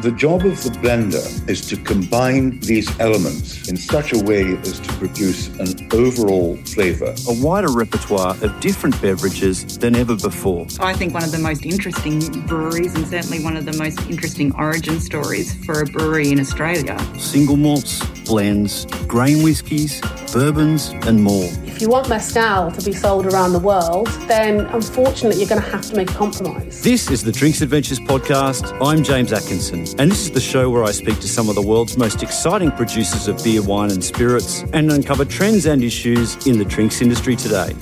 The job of the blender is to combine these elements in such a way as to produce an overall flavour. A wider repertoire of different beverages than ever before. I think one of the most interesting breweries and certainly one of the most interesting origin stories for a brewery in Australia. Single malts, blends, grain whiskies, bourbons, and more. If you want mezcal to be sold around the world, then unfortunately you're going to have to make a compromise. This is the Drinks Adventures podcast. I'm James Atkinson, and this is the show where I speak to some of the world's most exciting producers of beer, wine, and spirits and uncover trends and issues in the drinks industry today.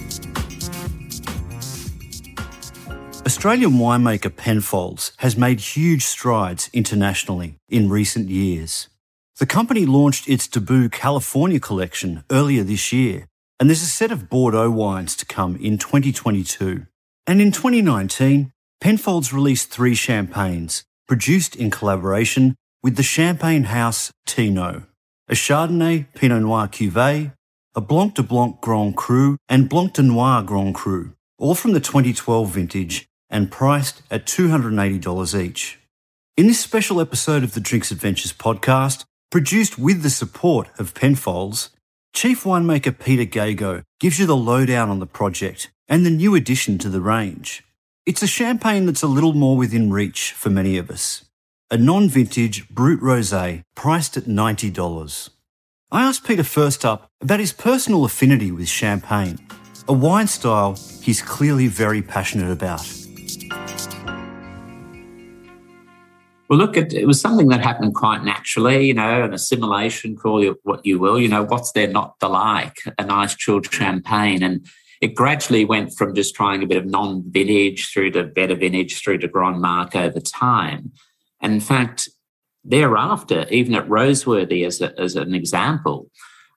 Australian winemaker Penfolds has made huge strides internationally in recent years. The company launched its debut California collection earlier this year, and there's a set of Bordeaux wines to come in 2022. And in 2019, Penfolds released three champagnes produced in collaboration with the champagne house Thiénot, a Chardonnay Pinot Noir cuvee, a Blanc de Blanc Grand Cru, and Blanc de Noir Grand Cru, all from the 2012 vintage and priced at $280 each. In this special episode of the Drinks Adventures podcast, produced with the support of Penfolds, Chief winemaker Peter Gago gives you the lowdown on the project and the new addition to the range. It's a champagne that's a little more within reach for many of us. A non-vintage Brut Rosé priced at $90. I asked Peter first up about his personal affinity with champagne, a wine style he's clearly very passionate about. Well, look, it, it, was something that happened quite naturally, you know, an assimilation, call it what you will. You know, what's there not to like? A nice chilled champagne. And it gradually went from just trying a bit of non vintage through to better vintage through to Grand Marque over time. And in fact, thereafter, even at Roseworthy, as, a, as an example,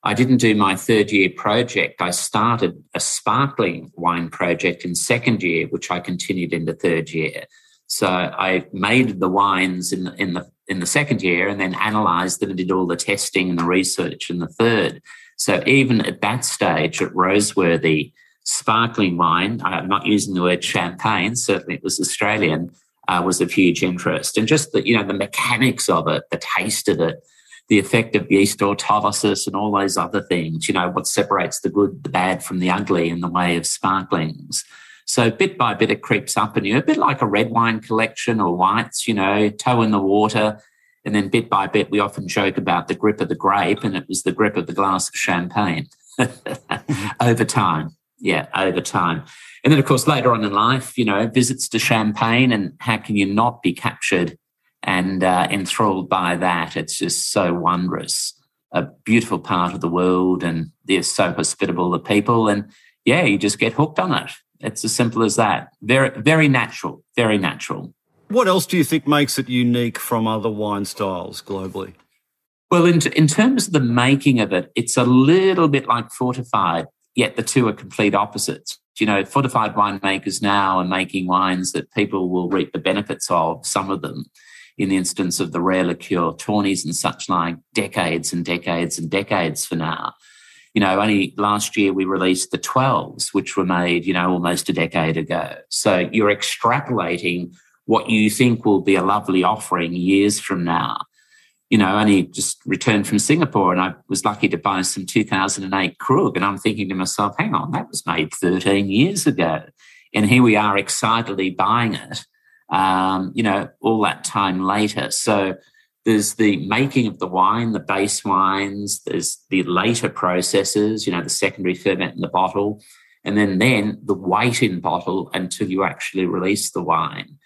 I didn't do my third year project. I started a sparkling wine project in second year, which I continued into third year. So I made the wines in the, in the in the second year and then analysed them and did all the testing and the research in the third. So even at that stage at Roseworthy, sparkling wine, I'm not using the word champagne, certainly it was Australian, uh, was of huge interest. And just the, you know, the mechanics of it, the taste of it, the effect of yeast autolysis and all those other things, you know, what separates the good, the bad from the ugly in the way of sparklings. So bit by bit, it creeps up in you, a bit like a red wine collection or whites, you know, toe in the water. And then bit by bit, we often joke about the grip of the grape, and it was the grip of the glass of champagne over time. Yeah, over time. And then, of course, later on in life, you know, visits to Champagne, and how can you not be captured and uh, enthralled by that? It's just so wondrous, a beautiful part of the world, and they're so hospitable, the people. And yeah, you just get hooked on it. It's as simple as that. Very, very natural, very natural. What else do you think makes it unique from other wine styles globally? Well, in, in terms of the making of it, it's a little bit like fortified, yet the two are complete opposites. You know, fortified winemakers now are making wines that people will reap the benefits of, some of them, in the instance of the rare liqueur, tawnies and such like, decades and decades and decades for now you know, only last year we released the 12s, which were made, you know, almost a decade ago. So you're extrapolating what you think will be a lovely offering years from now. You know, only just returned from Singapore and I was lucky to buy some 2008 Krug. And I'm thinking to myself, hang on, that was made 13 years ago. And here we are excitedly buying it, um, you know, all that time later. So there's the making of the wine, the base wines, there's the later processes, you know, the secondary ferment in the bottle, and then then the wait in bottle until you actually release the wine.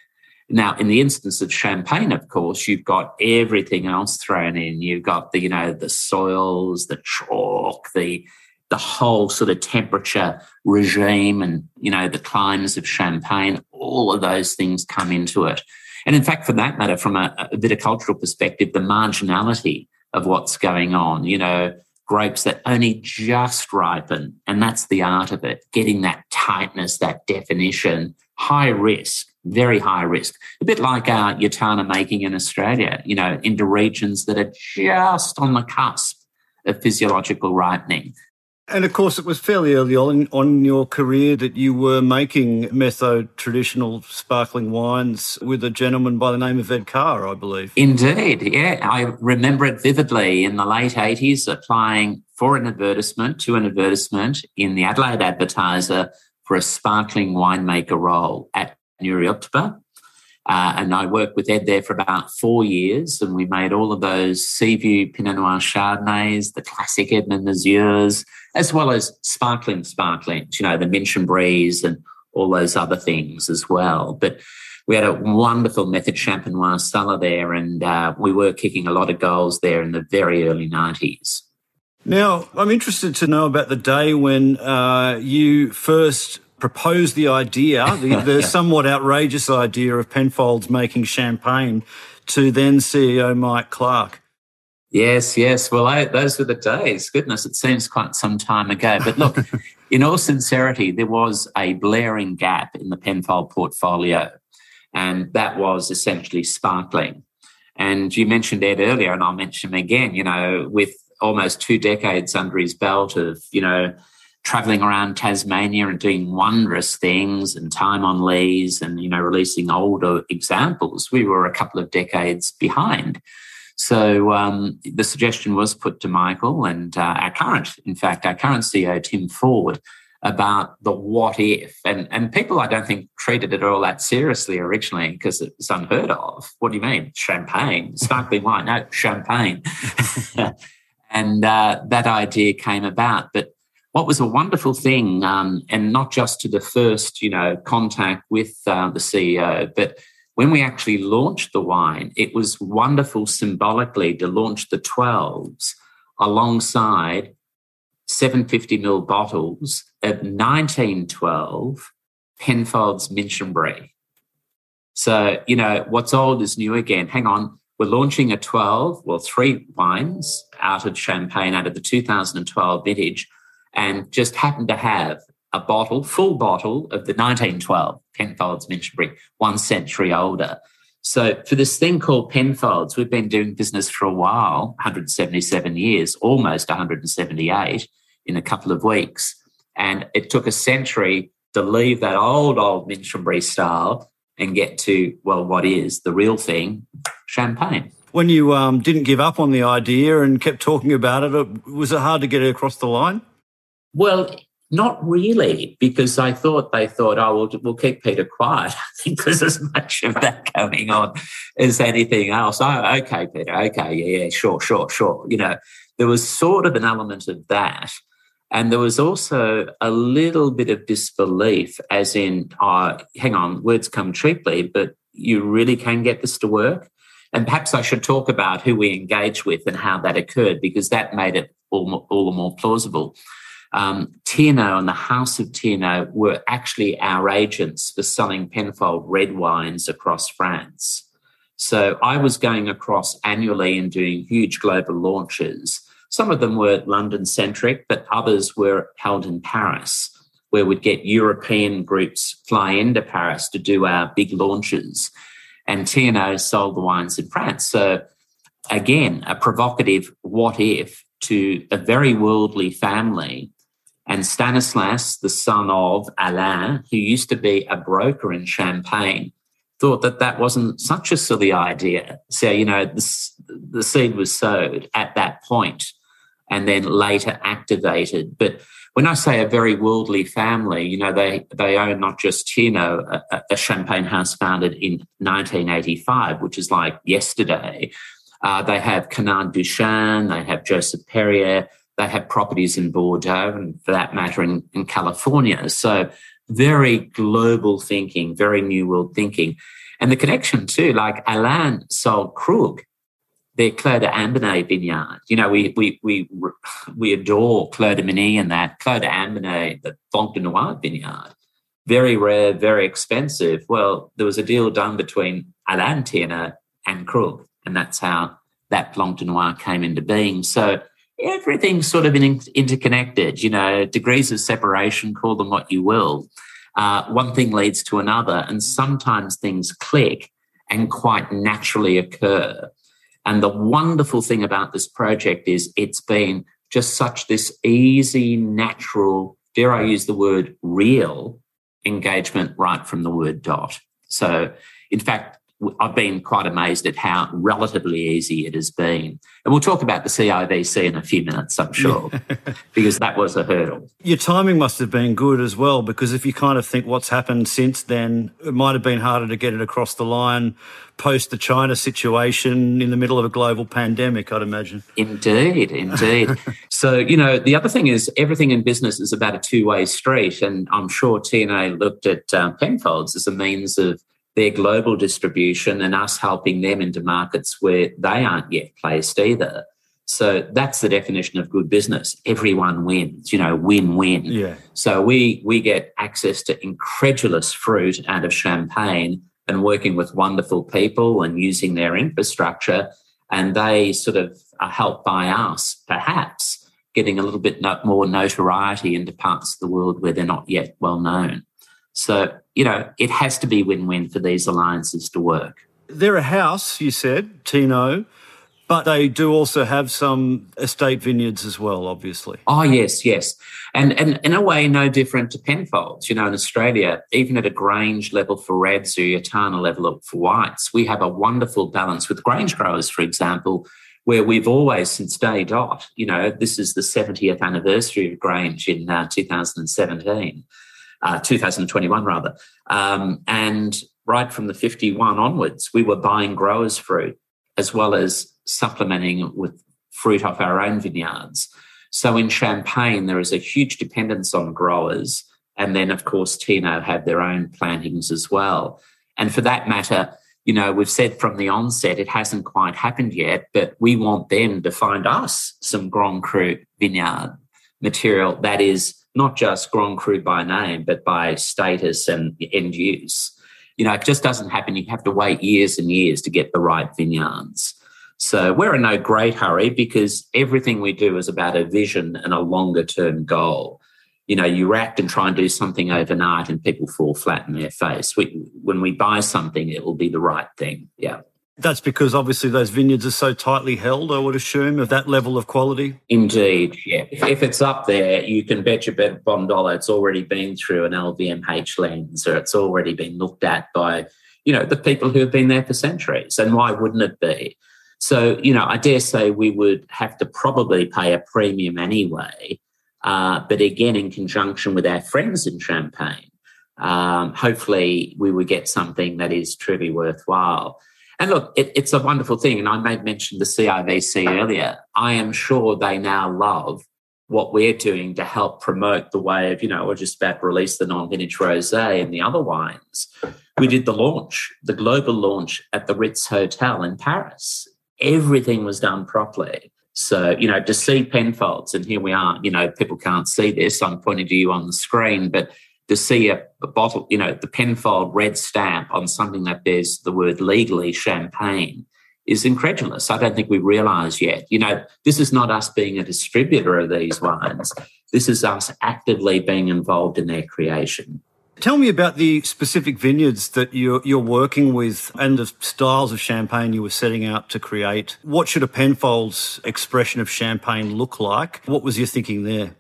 Now, in the instance of champagne, of course, you've got everything else thrown in. You've got the, you know, the soils, the chalk, the the whole sort of temperature regime and, you know, the climes of champagne, all of those things come into it. And in fact, for that matter, from a, a viticultural perspective, the marginality of what's going on, you know, grapes that only just ripen. And that's the art of it, getting that tightness, that definition, high risk, very high risk. A bit like our Yattarna making in Australia, you know, into regions that are just on the cusp of physiological ripening. And of course, it was fairly early on on your career that you were making Metho traditional sparkling wines with a gentleman by the name of Ed Carr, I believe. Indeed, yeah. I remember it vividly in the late 80s applying for an advertisement to an advertisement in the Adelaide Advertiser for a sparkling winemaker role at Nuriootpa. Uh, and I worked with Ed there for about four years, and we made all of those Seaview Pinot Noir Chardonnays, the classic Edmond Mazure, as well as sparkling sparklings, you know, the Minchinbury and all those other things as well. But we had a wonderful method champenoise cellar there, and uh, we were kicking a lot of goals there in the very early 90s. Now, I'm interested to know about the day when uh, you first proposed the idea, the, the somewhat outrageous idea of Penfolds making champagne to then CEO Mike Clarke. Yes, yes. Well, I, those were the days. Goodness, it seems quite some time ago. But look, in all sincerity, there was a blaring gap in the Penfold portfolio, and that was essentially sparkling. And you mentioned Ed earlier, and I'll mention him again. You know, with almost two decades under his belt of you know traveling around Tasmania and doing wondrous things and time on lees and, you know, releasing older examples, we were a couple of decades behind. So um, the suggestion was put to Michael and uh, our current, in fact, our current CEO, Tim Ford, about the what if. And, and people, I don't think, treated it all that seriously originally because it was unheard of. What do you mean? Champagne, sparkling wine? No, champagne. and uh, that idea came about. But what was a wonderful thing, um, and not just to the first, you know, contact with uh, the CEO, but when we actually launched the wine, it was wonderful symbolically to launch the 12s alongside 750 ml bottles of 1912 Penfolds Minchinbury. So, you know, what's old is new again. Hang on, we're launching a 12, well, three wines out of Champagne out of the 2012 vintage and just happened to have a bottle, full bottle of the 1912 Penfolds Minchinbury, one century older. So for this thing called Penfolds, we've been doing business for a while, 177 years, almost 178 in a couple of weeks. And it took a century to leave that old, old Minchinbury style and get to, well, what is the real thing? Champagne. When you um, didn't give up on the idea and kept talking about it, was it hard to get it across the line? Well, not really, because I thought they thought, oh, we'll, we'll keep Peter quiet. I think there's as much of that going on as anything else. Oh, okay, Peter, okay, yeah, yeah, sure, sure, sure. You know, there was sort of an element of that. And there was also a little bit of disbelief, as in, oh, hang on, words come cheaply, but you really can get this to work. And perhaps I should talk about who we engaged with and how that occurred, because that made it all, all the more plausible um, Thiénot and the House of Thiénot were actually our agents for selling Penfold red wines across France. So I was going across annually and doing huge global launches. Some of them were London centric, but others were held in Paris, where we'd get European groups fly into Paris to do our big launches. And Thiénot sold the wines in France. So again, a provocative what if to a very worldly family and Stanislas, the son of Alain, who used to be a broker in Champagne, thought that that wasn't such a silly idea. So, you know, the, the seed was sowed at that point and then later activated. But when I say a very worldly family, you know, they, they own not just Thiénot, a, a champagne house founded in 1985, which is like yesterday. Uh, they have Canard-Duchêne, they have Joseph Perrier, they have properties in Bordeaux and, for that matter, in, in California. So, very global thinking, very new world thinking. And the connection too, like Alain sold Krug, their Clos d'Ambonnay vineyard. You know, we we we we adore Clos du Mesnil and that Clos d'Ambonnay, the Blanc de Noir vineyard. Very rare, very expensive. Well, there was a deal done between Alain Thiénot and Krug, and that's how that Blanc de Noir came into being. So everything's sort of interconnected, you know, degrees of separation, call them what you will. Uh, one thing leads to another, and sometimes things click and quite naturally occur. And the wonderful thing about this project is it's been just such this easy, natural, dare I use the word real engagement right from the word dot. So, in fact, I've been quite amazed at how relatively easy it has been. And we'll talk about the CIVC in a few minutes, I'm sure, because that was a hurdle. Your timing must have been good as well, because if you kind of think what's happened since then, it might have been harder to get it across the line post the China situation in the middle of a global pandemic, I'd imagine. Indeed, indeed. so, you know, the other thing is everything in business is about a two way street. And I'm sure Thiénot looked at um, Penfolds as a means of their global distribution and us helping them into markets where they aren't yet placed either. So that's the definition of good business. Everyone wins, you know, win-win. Yeah. So we we get access to incredulous fruit out of champagne and working with wonderful people and using their infrastructure. And they sort of are helped by us, perhaps, getting a little bit more notoriety into parts of the world where they're not yet well known. So, you know, it has to be win win for these alliances to work. They're a house, you said, Thiénot, but they do also have some estate vineyards as well, obviously. Oh, yes, yes. And, and in a way, no different to Penfolds. You know, in Australia, even at a Grange level for reds or Yattarna level for whites, we have a wonderful balance with Grange growers, for example, where we've always, since day dot, you know, this is the 70th anniversary of Grange in uh, 2017 uh, 2021 rather. Um, and right from the 51 onwards, we were buying growers' fruit as well as supplementing with fruit off our own vineyards. So in Champagne, there is a huge dependence on growers. And then, of course, Thiénot have their own plantings as well. And for that matter, you know, we've said from the onset it hasn't quite happened yet, but we want them to find us some Grand Cru vineyard material that is not just Grand Cru by name, but by status and end use. You know, it just doesn't happen. You have to wait years and years to get the right vineyards. So we're in no great hurry because everything we do is about a vision and a longer term goal. You know, you act and try and do something overnight and people fall flat in their face. We, when we buy something, it will be the right thing. Yeah. That's because obviously those vineyards are so tightly held, I would assume, of that level of quality. Indeed, yeah. If, if it's up there, you can bet your bottom dollar it's already been through an LVMH lens or it's already been looked at by, you know, the people who have been there for centuries. And why wouldn't it be? So, you know, I dare say we would have to probably pay a premium anyway. Uh, but again, in conjunction with our friends in Champagne, um, hopefully we would get something that is truly worthwhile. And look, it, it's a wonderful thing. And I made mention the CIVC earlier. I am sure they now love what we're doing to help promote the way of, you know, we're just about to release the non-vintage rosé and the other wines. We did the launch, the global launch at the Ritz Hotel in Paris. Everything was done properly. So, you know, to see Penfolds, and here we are, you know, people can't see this. I'm pointing to you on the screen, but to see a, a, bottle, you know, the Penfold red stamp on something that bears the word legally champagne is incredulous. I don't think we realise yet. You know, this is not us being a distributor of these wines. This is us actively being involved in their creation. Tell me about the specific vineyards that you're, you're working with and the styles of champagne you were setting out to create. What should a Penfold's expression of champagne look like? What was your thinking there?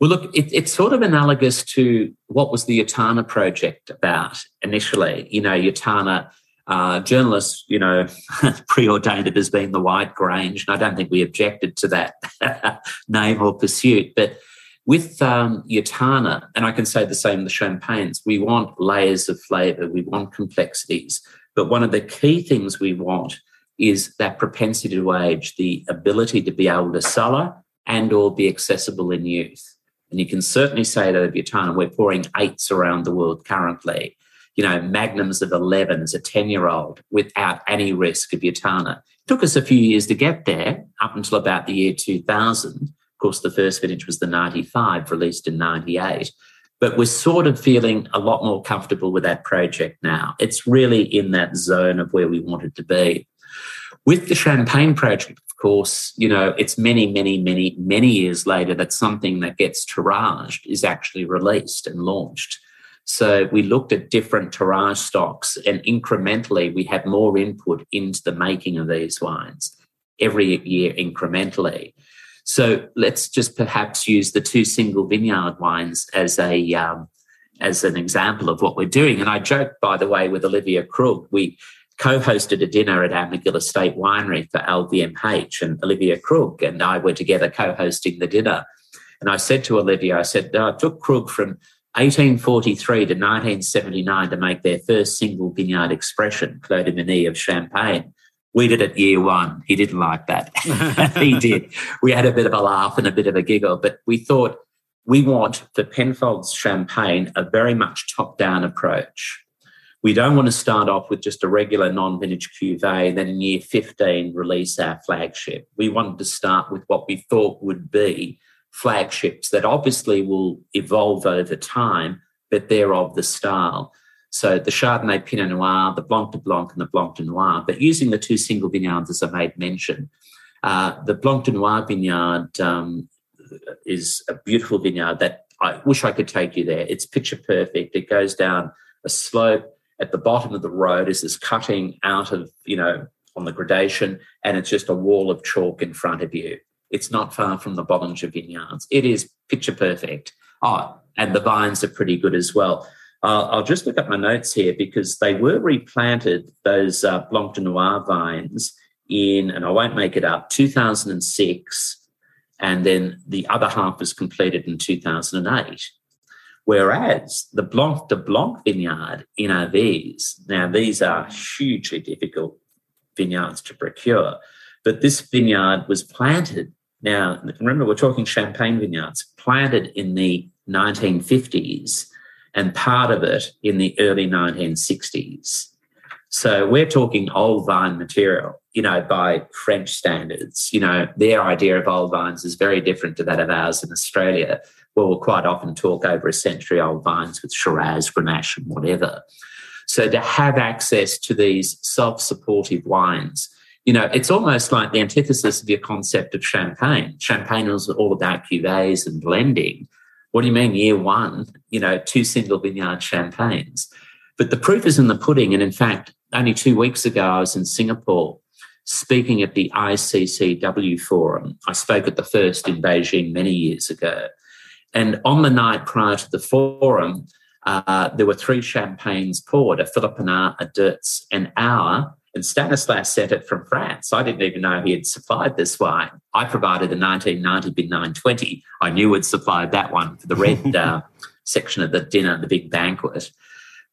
Well, look, it, it's sort of analogous to what was the Yattarna project about initially. You know, Yattarna uh, journalists, you know, preordained it as being the White Grange, and I don't think we objected to that name or pursuit. But with um, Yattarna, and I can say the same the champagnes, we want layers of flavour, we want complexities. But one of the key things we want is that propensity to age, the ability to be able to cellar and or be accessible in youth. And you can certainly say that of Yattarna, we're pouring eights around the world currently. You know, magnums of 11 as a 10 year old without any risk of Yattarna. It took us a few years to get there, up until about the year 2000. Of course, the first vintage was the 95, released in 98. But we're sort of feeling a lot more comfortable with that project now. It's really in that zone of where we wanted to be. With the Champagne project, course, you know, it's many, many, many, many years later that something that gets tiraged is actually released and launched. So we looked at different tirage stocks and incrementally we had more input into the making of these wines every year incrementally. So let's just perhaps use the two single vineyard wines as a um, as an example of what we're doing. And I joked, by the way, with Olivier Krug. We co-hosted a dinner at our Magill Estate Winery for LVMH, and Olivier Krug and I were together co-hosting the dinner. And I said to Olivier, I said, I took Krug from 1843 to 1979 to make their first single vineyard expression, Clos du Mesnil of Champagne. We did it year one. He didn't like that. he did. We had a bit of a laugh and a bit of a giggle, but we thought we want for Penfolds Champagne a very much top down approach. We don't want to start off with just a regular non vintage cuvee and then in year 15 release our flagship. We wanted to start with what we thought would be flagships that obviously will evolve over time, but they're of the style. So the Chardonnay Pinot Noir, the Blanc de Blanc, and the Blanc de Noir, but using the two single vineyards as I made mention. Uh, the Blanc de Noir vineyard um, is a beautiful vineyard that I wish I could take you there. It's picture perfect. It goes down a slope. At the bottom of the road is this cutting out of, you know, on the gradation, and it's just a wall of chalk in front of you. It's not far from the Bollinger vineyards. It is picture perfect. Oh, and the vines are pretty good as well. Uh, I'll just look at my notes here because they were replanted, those uh, Blanc de Noir vines, in, and I won't make it up, 2006. And then the other half was completed in 2008. Whereas the Blanc de Blanc vineyard in Avize, now these are hugely difficult vineyards to procure, but this vineyard was planted now, remember, we're talking champagne vineyards planted in the 1950s and part of it in the early 1960s. So we're talking old vine material, you know, by French standards. You know, their idea of old vines is very different to that of ours in Australia, where we'll quite often talk over a century old vines with Shiraz, Grenache, and whatever. So to have access to these self supportive wines you know, it's almost like the antithesis of your concept of champagne. Champagne is all about cuvées and blending. What do you mean, year one? You know, two single vineyard champagnes. But the proof is in the pudding. And in fact, only two weeks ago, I was in Singapore speaking at the ICCW forum. I spoke at the first in Beijing many years ago. And on the night prior to the forum, uh, there were three champagnes poured a Philipponnat, a Deutz, and our and Stanislas sent it from France. I didn't even know he had supplied this wine. I provided the 1990 bin 920. I knew he'd supplied that one for the red uh, section of the dinner, the big banquet.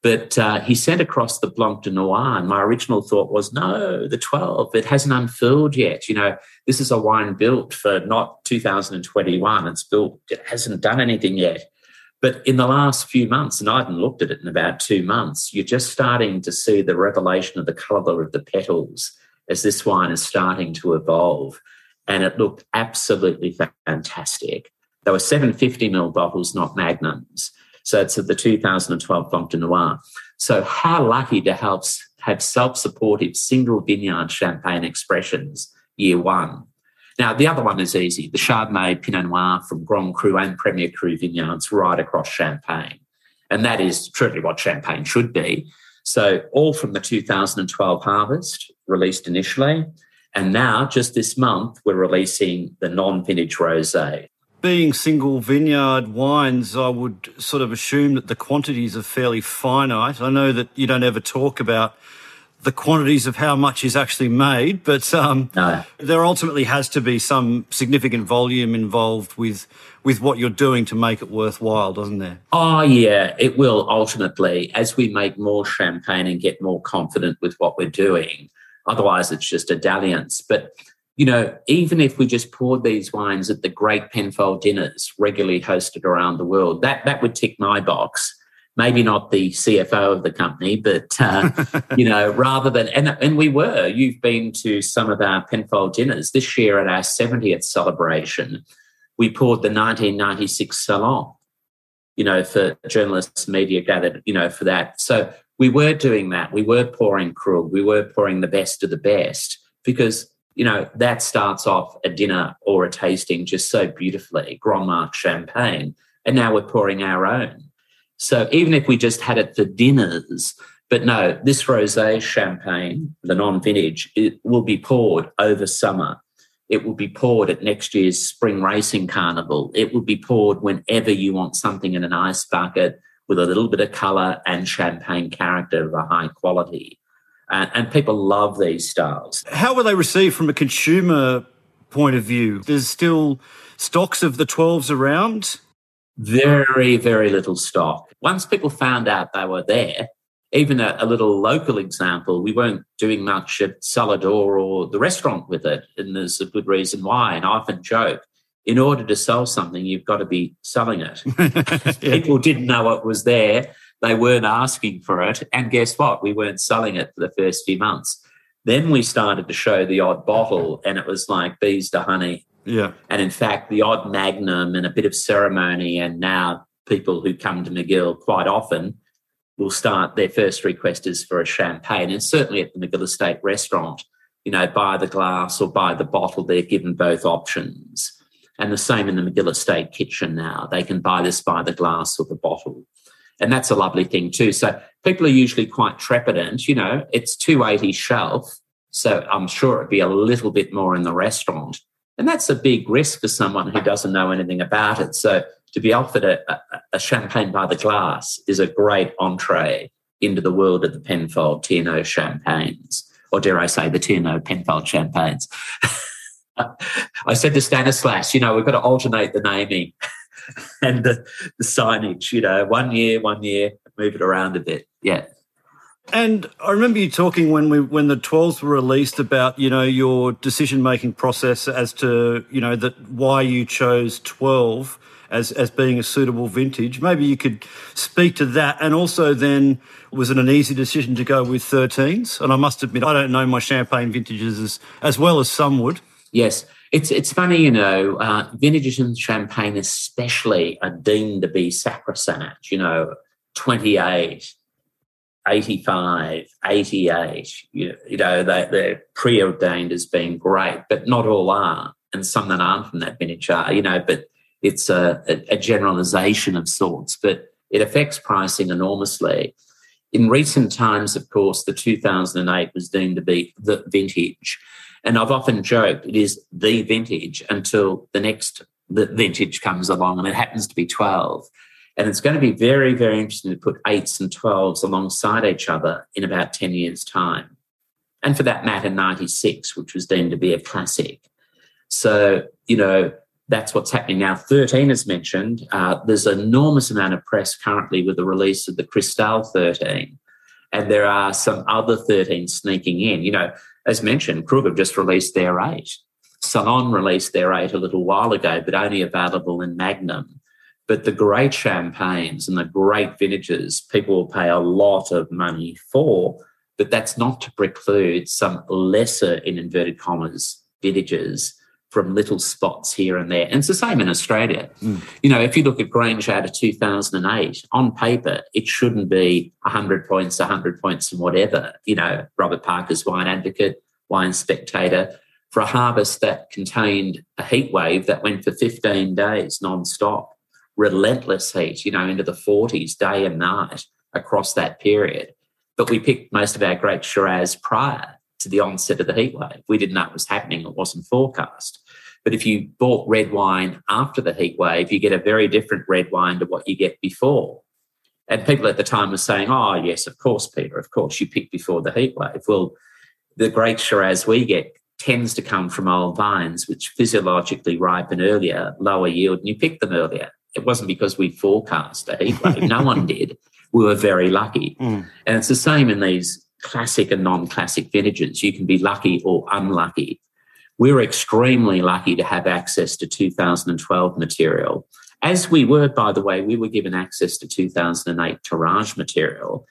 But uh, he sent across the Blanc de Noir, and my original thought was, no, the 12, it hasn't unfurled yet. You know, this is a wine built for not 2021. It's built, it hasn't done anything yet. But in the last few months, and I hadn't looked at it in about two months, you're just starting to see the revelation of the colour of the petals as this wine is starting to evolve. And it looked absolutely fantastic. There were 750 ml bottles, not magnums. So it's the 2012 Blanc de Noir. So how lucky to have, have self-supportive single vineyard champagne expressions year one. Now, the other one is easy the Chardonnay Pinot Noir from Grand Cru and Premier Cru vineyards right across Champagne. And that is truly what Champagne should be. So, all from the 2012 harvest, released initially. And now, just this month, we're releasing the non vintage rose. Being single vineyard wines, I would sort of assume that the quantities are fairly finite. I know that you don't ever talk about the quantities of how much is actually made, but um, no. there ultimately has to be some significant volume involved with with what you're doing to make it worthwhile, doesn't there? Oh yeah, it will ultimately as we make more champagne and get more confident with what we're doing. Otherwise, it's just a dalliance. But you know, even if we just poured these wines at the great Penfold dinners regularly hosted around the world, that that would tick my box maybe not the CFO of the company, but uh, you know, rather than and and we were. You've been to some of our Penfold dinners this year at our 70th celebration. We poured the 1996 Salon, you know, for journalists, media gathered, you know, for that. So we were doing that. We were pouring Krug. We were pouring the best of the best because you know that starts off a dinner or a tasting just so beautifully. Grand Marque champagne, and now we're pouring our own. So even if we just had it for dinners, but no, this rosé champagne, the non-vintage, it will be poured over summer. It will be poured at next year's spring racing carnival. It will be poured whenever you want something in an ice bucket with a little bit of colour and champagne character of a high quality. Uh, and people love these styles. How were they received from a consumer point of view? There's still stocks of the 12s around? Very, very little stock. Once people found out they were there, even a, a, little local example, we weren't doing much at Salvador or the restaurant with it. And there's a good reason why. And I often joke in order to sell something, you've got to be selling it. yeah. People didn't know it was there. They weren't asking for it. And guess what? We weren't selling it for the first few months. Then we started to show the odd bottle, and it was like bees to honey. Yeah. And in fact, the odd magnum and a bit of ceremony, and now people who come to Magill quite often will start their first request is for a champagne. And certainly at the Magill Estate restaurant, you know, buy the glass or buy the bottle, they're given both options. And the same in the Magill Estate kitchen now. They can buy this by the glass or the bottle. And that's a lovely thing too. So people are usually quite trepidant. You know, it's 280 shelf. So I'm sure it'd be a little bit more in the restaurant. And that's a big risk for someone who doesn't know anything about it. So to be offered a, a, champagne by the glass is a great entree into the world of the Penfold Thiénot champagnes, or dare I say, the Thiénot Penfold champagnes. I said to Stanislas, you know, we've got to alternate the naming and the, the signage, you know, one year, one year, move it around a bit. Yeah. And I remember you talking when we when the 12s were released about, you know, your decision making process as to, you know, that why you chose 12 as as being a suitable vintage. Maybe you could speak to that and also then was it an easy decision to go with 13s? And I must admit I don't know my champagne vintages as, as well as some would. Yes. It's it's funny, you know, uh, vintages and champagne especially are deemed to be sacrosanct, you know, 28, 85, 88, you, you know, they, they're preordained as being great, but not all are. And some that aren't from that vintage are, you know, but it's a, a, a generalization of sorts, but it affects pricing enormously. In recent times, of course, the 2008 was deemed to be the vintage. And I've often joked it is the vintage until the next vintage comes along, and it happens to be 12. And it's going to be very, very interesting to put eights and 12s alongside each other in about 10 years' time. And for that matter, 96, which was deemed to be a classic. So, you know, that's what's happening now. 13, is mentioned, uh, there's an enormous amount of press currently with the release of the Cristal 13. And there are some other 13 sneaking in. You know, as mentioned, Krug have just released their eight. Salon released their eight a little while ago, but only available in Magnum. But the great champagnes and the great vintages, people will pay a lot of money for, but that's not to preclude some lesser, in inverted commas, vintages from little spots here and there. And it's the same in Australia. Mm. You know, if you look at Grange out of 2008, on paper, it shouldn't be 100 points, 100 points, and whatever. You know, Robert Parker's Wine Advocate, Wine Spectator, for a harvest that contained a heat wave that went for 15 days non-stop, relentless heat, you know, into the 40s, day and night across that period. But we picked most of our great Shiraz prior to the onset of the heat wave. We didn't know it was happening, it wasn't forecast. But if you bought red wine after the heat wave, you get a very different red wine to what you get before. And people at the time were saying, oh, yes, of course, Peter, of course, you picked before the heat wave. Well, the great Shiraz we get tends to come from old vines, which physiologically ripen earlier, lower yield, and you pick them earlier. It wasn't because we forecast a heat wave. no one did. We were very lucky. Mm. And it's the same in these classic and non classic vintages. You can be lucky or unlucky. We were extremely lucky to have access to 2012 material. As we were, by the way, we were given access to 2008 tirage material,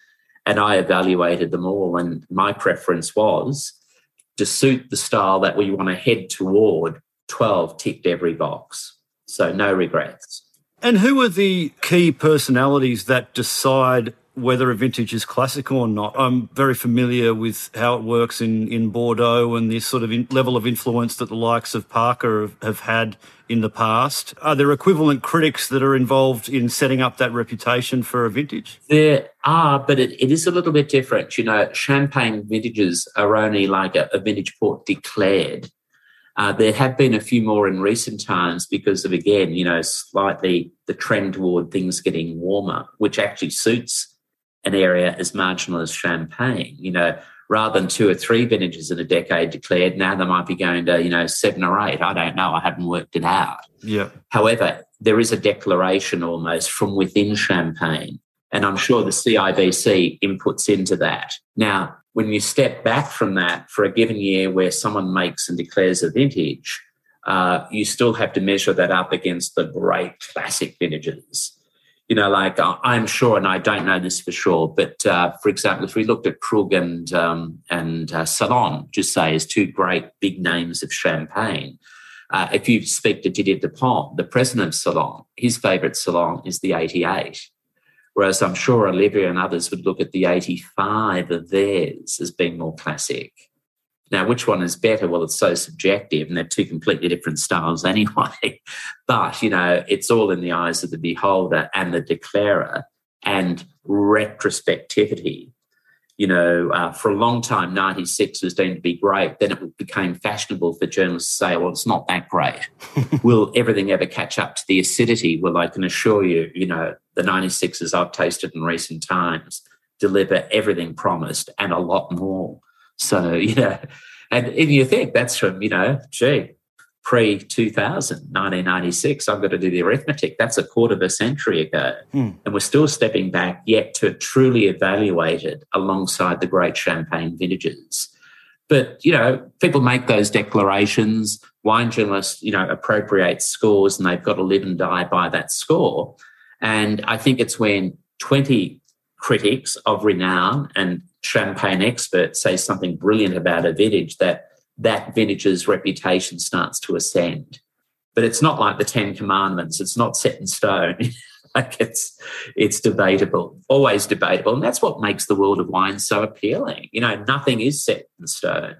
and I evaluated them all. And my preference was to suit the style that we want to head toward. 12 ticked every box. So no regrets. And who are the key personalities that decide whether a vintage is classical or not. I'm very familiar with how it works in, in Bordeaux and this sort of in, level of influence that the likes of Parker have, have, had in the past. Are there equivalent critics that are involved in setting up that reputation for a vintage? There are, but it, it is a little bit different. You know, champagne vintages are only like a, a vintage port declared. Uh, there have been a few more in recent times because of, again, you know, slightly the trend toward things getting warmer, which actually suits an area as marginal as Champagne. You know, rather than two or three vintages in a decade declared, now they might be going to, you know, seven or eight. I don't know. I haven't worked it out. Yeah. However, there is a declaration almost from within Champagne. And I'm sure the CIVC inputs into that. Now, when you step back from that for a given year where someone makes and declares a vintage, uh, you still have to measure that up against the great classic vintages. You know, like uh, I'm sure, and I don't know this for sure, but uh, for example, if we looked at Krug and um, and uh, Salon, just say as two great big names of champagne. Uh, if you speak to Didier Depond, the president of Salon, his favourite Salon is the 88. Whereas I'm sure Olivier and others would look at the 85 of theirs as being more classic. Now, which one is better? Well, it's so subjective and they're two completely different styles anyway. but, you know, it's all in the eyes of the beholder and the declarer and retrospectivity you know, uh, for a long time, 96 was deemed to be great. Then it became fashionable for journalists to say, well, it's not that great. Will everything ever catch up to the acidity? Well, I can assure you, you know, the 96s I've tasted in recent times deliver everything promised and a lot more. So, you know, and, and you think that's from, you know, gee, pre 2000, 1996. I've got to do the arithmetic. That's a quarter of a century ago. Hmm. And we're still stepping back yet to truly evaluate it alongside the great champagne vintages. But, you know, people make those declarations. Wine journalists, you know, appropriate scores and they've got to live and die by that score. And I think it's when 20 critics of renown and champagne experts say something brilliant about a vintage that that vintage's reputation starts to ascend. But it's not like the Ten Commandments, it's not set in stone. like it's it's debatable, always debatable. And that's what makes the world of wine so appealing. You know, nothing is set in stone.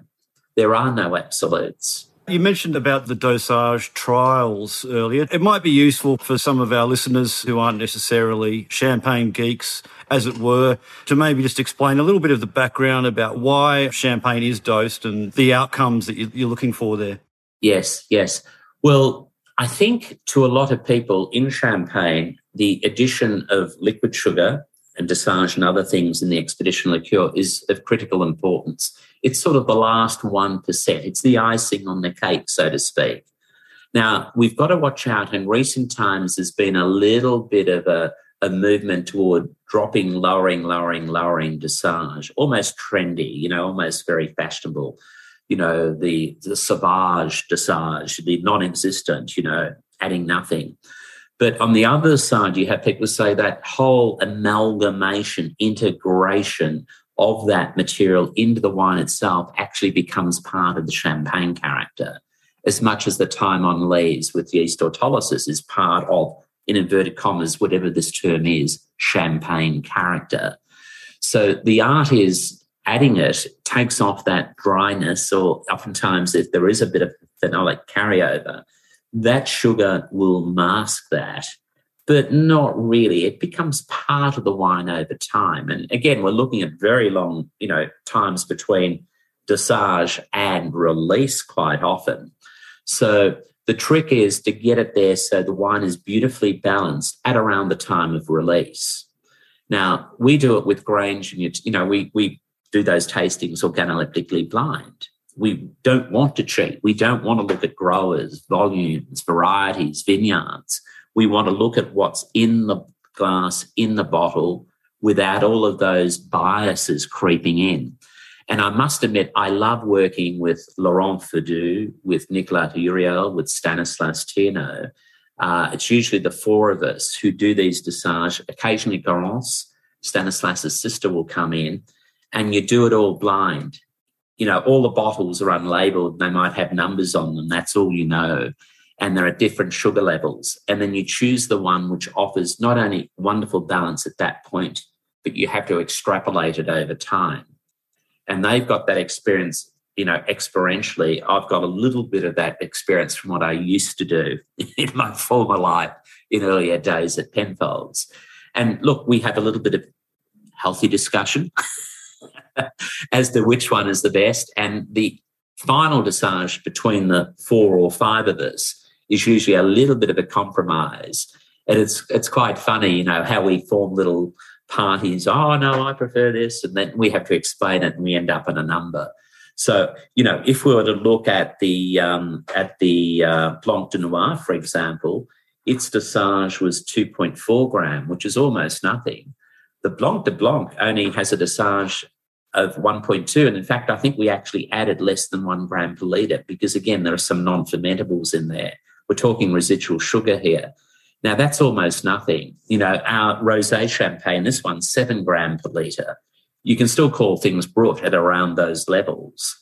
There are no absolutes. You mentioned about the dosage trials earlier. It might be useful for some of our listeners who aren't necessarily champagne geeks, as it were, to maybe just explain a little bit of the background about why champagne is dosed and the outcomes that you're looking for there. Yes, yes. Well, I think to a lot of people in champagne, the addition of liquid sugar and dosage and other things in the expedition liqueur is of critical importance it's sort of the last 1%. It's the icing on the cake, so to speak. Now, we've got to watch out. In recent times, there's been a little bit of a, a movement toward dropping, lowering, lowering, lowering dosage, almost trendy, you know, almost very fashionable. You know, the, the sauvage dosage, the non existent, you know, adding nothing. But on the other side, you have people say that whole amalgamation, integration of that material into the wine itself actually becomes part of the champagne character, as much as the time on lees with yeast autolysis is part of, in inverted commas, whatever this term is, champagne character. So the art is adding it takes off that dryness, or oftentimes if there is a bit of phenolic carryover, that sugar will mask that but not really. It becomes part of the wine over time. And again, we're looking at very long, you know, times between dosage and release quite often. So the trick is to get it there so the wine is beautifully balanced at around the time of release. Now, we do it with Grange, and you know, we we do those tastings organoleptically blind. We don't want to cheat. We don't want to look at growers, volumes, varieties, vineyards we want to look at what's in the glass, in the bottle, without all of those biases creeping in. And I must admit, I love working with Laurent Fédou, with Nicolas Uriel, with Stanislas Thiénot. Uh, it's usually the four of us who do these dosage. Occasionally, Garance, Stanislas's sister, will come in, and you do it all blind. You know, all the bottles are unlabeled. They might have numbers on them. That's all you know and there are different sugar levels. And then you choose the one which offers not only wonderful balance at that point, but you have to extrapolate it over time. And they've got that experience, you know, experientially. I've got a little bit of that experience from what I used to do in my former life in earlier days at Penfolds. And look, we have a little bit of healthy discussion as to which one is the best. And the final dosage between the four or five of us is usually a little bit of a compromise. And it's it's quite funny, you know, how we form little parties. Oh no, I prefer this, and then we have to explain it, and we end up in a number. So, you know, if we were to look at the um, at the uh, Blanc de Noir, for example, its dosage was 2.4 gram, which is almost nothing. The Blanc de Blanc only has a dosage of 1.2. And in fact, I think we actually added less than one gram per litre because, again, there are some non fermentables in there. We're talking residual sugar here. Now, that's almost nothing. You know, our rosé champagne, this one's seven gram per litre. You can still call things brut at around those levels.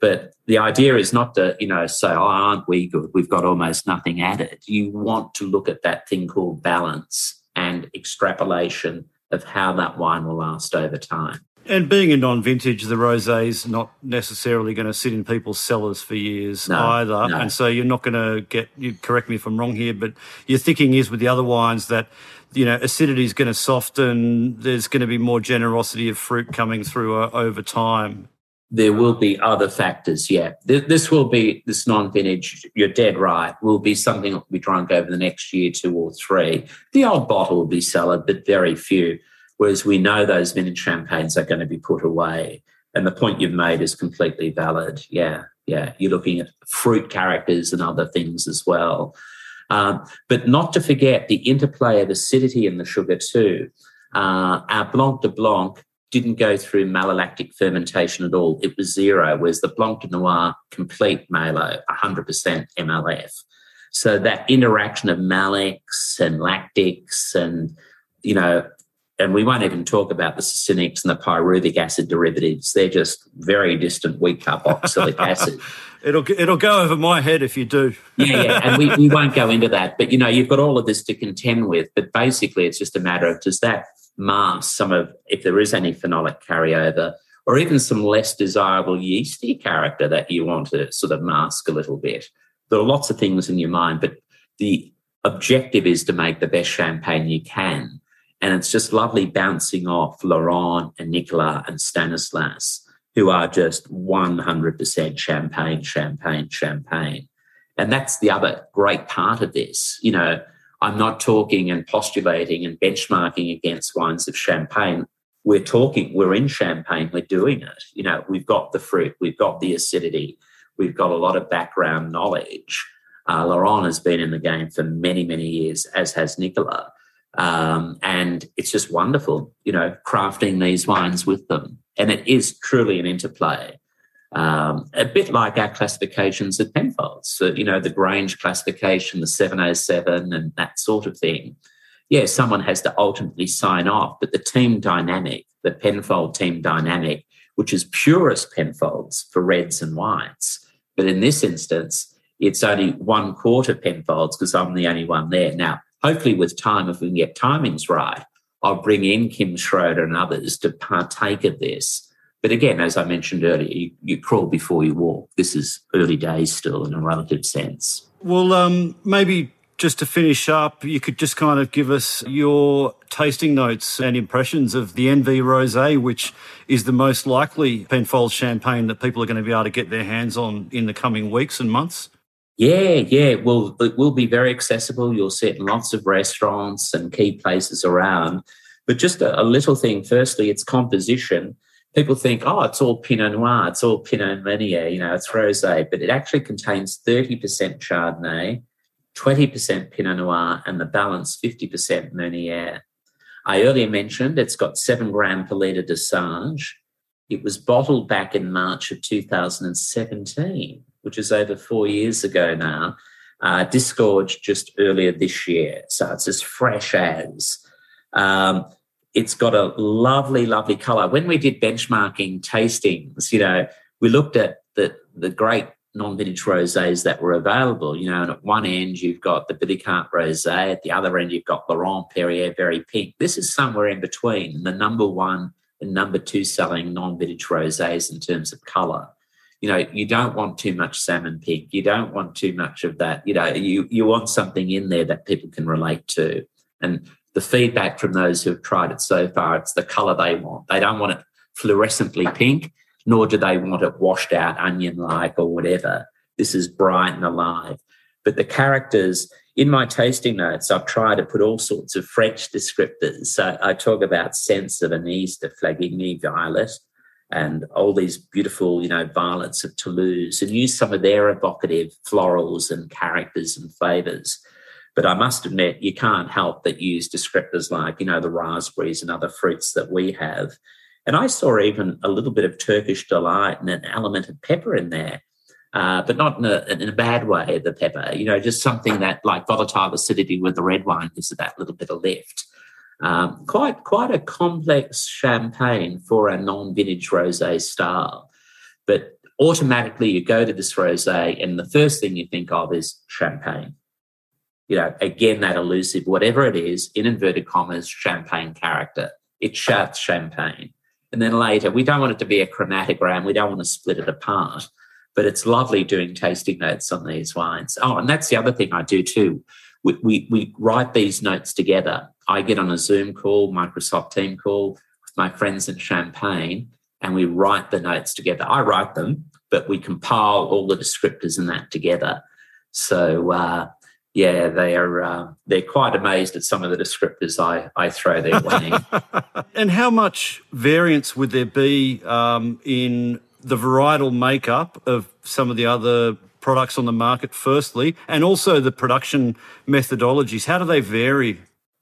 But the idea is not to, you know, say, oh, aren't we good? We've got almost nothing added. You want to look at that thing called balance and extrapolation of how that wine will last over time. And being a non-vintage, the rosé is not necessarily going to sit in people's cellars for years no, either. No. And so you're not going to get. You correct me if I'm wrong here, but your thinking is with the other wines that you know acidity is going to soften. There's going to be more generosity of fruit coming through uh, over time. There will be other factors. Yeah, this will be this non-vintage. You're dead right. Will be something that will be drunk over the next year, two or three. The old bottle will be cellared, but very few Whereas we know those vintage champagnes are going to be put away. And the point you've made is completely valid. Yeah, yeah. You're looking at fruit characters and other things as well. Um, but not to forget the interplay of acidity in the sugar too. Uh, our Blanc de Blanc didn't go through malolactic fermentation at all. It was zero, whereas the Blanc de Noir, complete malo, 100% MLF. So that interaction of malics and lactics and, you know, and we won't even talk about the succinics and the pyruvic acid derivatives. They're just very distant weak carboxylic acid. It'll it'll go over my head if you do. yeah, yeah, and we, we won't go into that. But you know, you've got all of this to contend with. But basically, it's just a matter of does that mask some of if there is any phenolic carryover, or even some less desirable yeasty character that you want to sort of mask a little bit. There are lots of things in your mind, but the objective is to make the best champagne you can and it's just lovely bouncing off Laurent and Nicolas and Stanislas, who are just 100% champagne, champagne, champagne. And that's the other great part of this. You know, I'm not talking and postulating and benchmarking against wines of champagne. We're talking, we're in champagne, we're doing it. You know, we've got the fruit, we've got the acidity, we've got a lot of background knowledge. Uh, Laurent has been in the game for many, many years, as has Nicolas. Um, and it's just wonderful, you know, crafting these wines with them. And it is truly an interplay. Um, a bit like our classifications at Penfolds, so, you know, the Grange classification, the 707, and that sort of thing. Yeah, someone has to ultimately sign off, but the team dynamic, the Penfold team dynamic, which is purest Penfolds for reds and whites, but in this instance, it's only one quarter Penfolds because I'm the only one there. Now, hopefully with time, if we can get timings right, I'll bring in Kym Schroeter and others to partake of this. But again, as I mentioned earlier, you, you crawl before you walk. This is early days still in a relative sense. Well, um, maybe just to finish up, you could just kind of give us your tasting notes and impressions of the NV Rosé, which is the most likely Penfolds champagne that people are going to be able to get their hands on in the coming weeks and months. Yeah, yeah. Well, it will be very accessible. You'll see it in lots of restaurants and key places around. But just a, a little thing. Firstly, its composition. People think, oh, it's all Pinot Noir, it's all Pinot Meunier, you know, it's rosé, but it actually contains 30% Chardonnay, 20% Pinot Noir, and the balance 50% Meunier. I earlier mentioned it's got seven gram per litre de dosage. It was bottled back in March of 2017 which is over four years ago now, uh, disgorged just earlier this year. So it's as fresh as. Um, it's got a lovely, lovely color. When we did benchmarking tastings, you know, we looked at the, the great non-vintage rosés that were available. You know, and at one end you've got the Billecart rosé, at the other end you've got Laurent Perrier Very Pink. This is somewhere in between the number one and number two selling non-vintage rosés in terms of color you know you don't want too much salmon pink you don't want too much of that you know you you want something in there that people can relate to and the feedback from those who have tried it so far it's the color they want they don't want it fluorescently pink nor do they want it washed out onion like or whatever. This is bright and alive. But the characters, in my tasting notes, I've tried to put all sorts of French descriptors. So I talk about sense of anise de Flavigny violet and all these beautiful, you know, violets of Toulouse and use some of their evocative florals and characters and flavors. But I must admit, you can't help but use descriptors like, you know, the raspberries and other fruits that we have. And I saw even a little bit of Turkish delight and an element of pepper in there uh, but not in a, in a bad way, the pepper, you know, just something that like volatile acidity with the red wine gives it that little bit of lift. Um, quite quite a complex champagne for a non-vintage rosé style. But automatically you go to this rosé and the first thing you think of is champagne. You know, again, that elusive, whatever it is, in inverted commas, champagne character. It shouts champagne. And then later, we don't want it to be a chromatogram. We don't want to split it apart but it's lovely doing tasting notes on these wines. Oh, and that's the other thing I do too. We, we, we write these notes together. I get on a Zoom call, Microsoft team call with my friends in Champagne, and we write the notes together. I write them, but we compile all the descriptors in that together. So, uh, yeah, they are uh, they're quite amazed at some of the descriptors I, I throw their way. and how much variance would there be um, in the varietal makeup of some of the other products on the market, firstly, and also the production methodologies? How do they vary?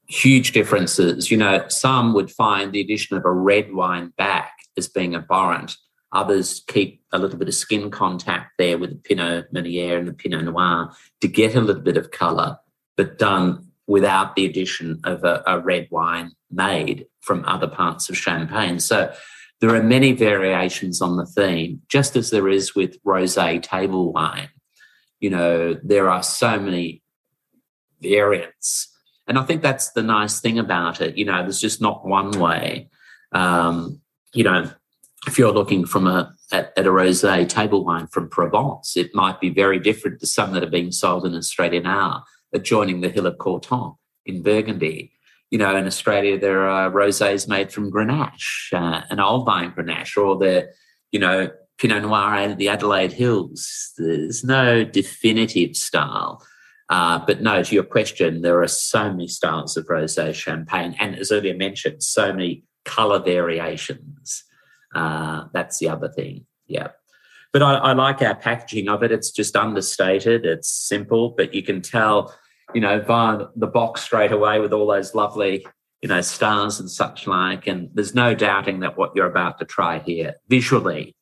Huge differences. You know, some would find the addition of a red wine back as being abhorrent. Others keep a little bit of skin contact there with the Pinot Meunier and the Pinot Noir to get a little bit of colour, but done without the addition of a, a red wine made from other parts of Champagne. So there are many variations on the theme, just as there is with rosé table wine. You know, there are so many variants. And I think that's the nice thing about it. You know, there's just not one way. Um, you know, if you're looking from a at, at, a rosé table wine from Provence, it might be very different to some that are being sold in Australia now, adjoining the Hill of Corton in Burgundy you know, in Australia, there are rosés made from Grenache, uh, an old vine Grenache, or the, you know, Pinot Noir out of the Adelaide Hills. There's no definitive style. Uh, but no, to your question, there are so many styles of rosé champagne, and as earlier mentioned, so many color variations. Uh, that's the other thing. Yeah. But I, I like our packaging of it. It's just understated. It's simple, but you can tell you know, via the box straight away with all those lovely, you know, stars and such like. And there's no doubting that what you're about to try here visually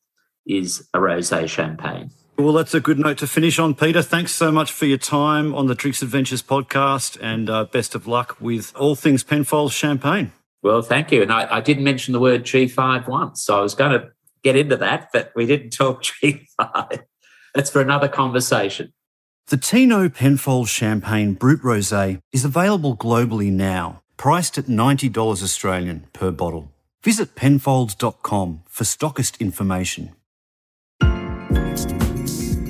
is a rosé champagne. Well, that's a good note to finish on, Peter. Thanks so much for your time on the Drinks Adventures podcast and uh, best of luck with all things Penfolds Champagne. Well, thank you. And I, I did mention the word G5 once, so I was going to get into that, but we didn't talk G5. That's for another conversation. The Thiénot Penfolds Champagne Brut Rosé is available globally now, priced at $90 Australian per bottle. Visit penfolds.com for stockist information.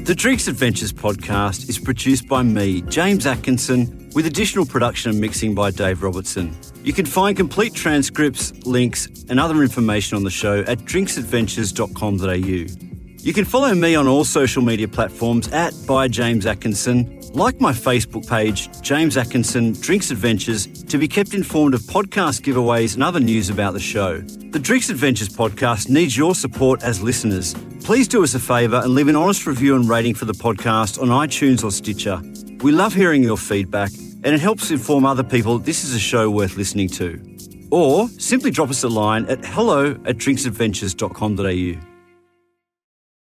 The Drinks Adventures podcast is produced by me, James Atkinson, with additional production and mixing by Dave Robertson. You can find complete transcripts, links, and other information on the show at drinksadventures.com.au. You can follow me on all social media platforms at by James Atkinson. Like my Facebook page, James Atkinson Drinks Adventures, to be kept informed of podcast giveaways and other news about the show. The Drinks Adventures podcast needs your support as listeners. Please do us a favour and leave an honest review and rating for the podcast on iTunes or Stitcher. We love hearing your feedback and it helps inform other people this is a show worth listening to. Or simply drop us a line at hello at drinksadventures.com.au.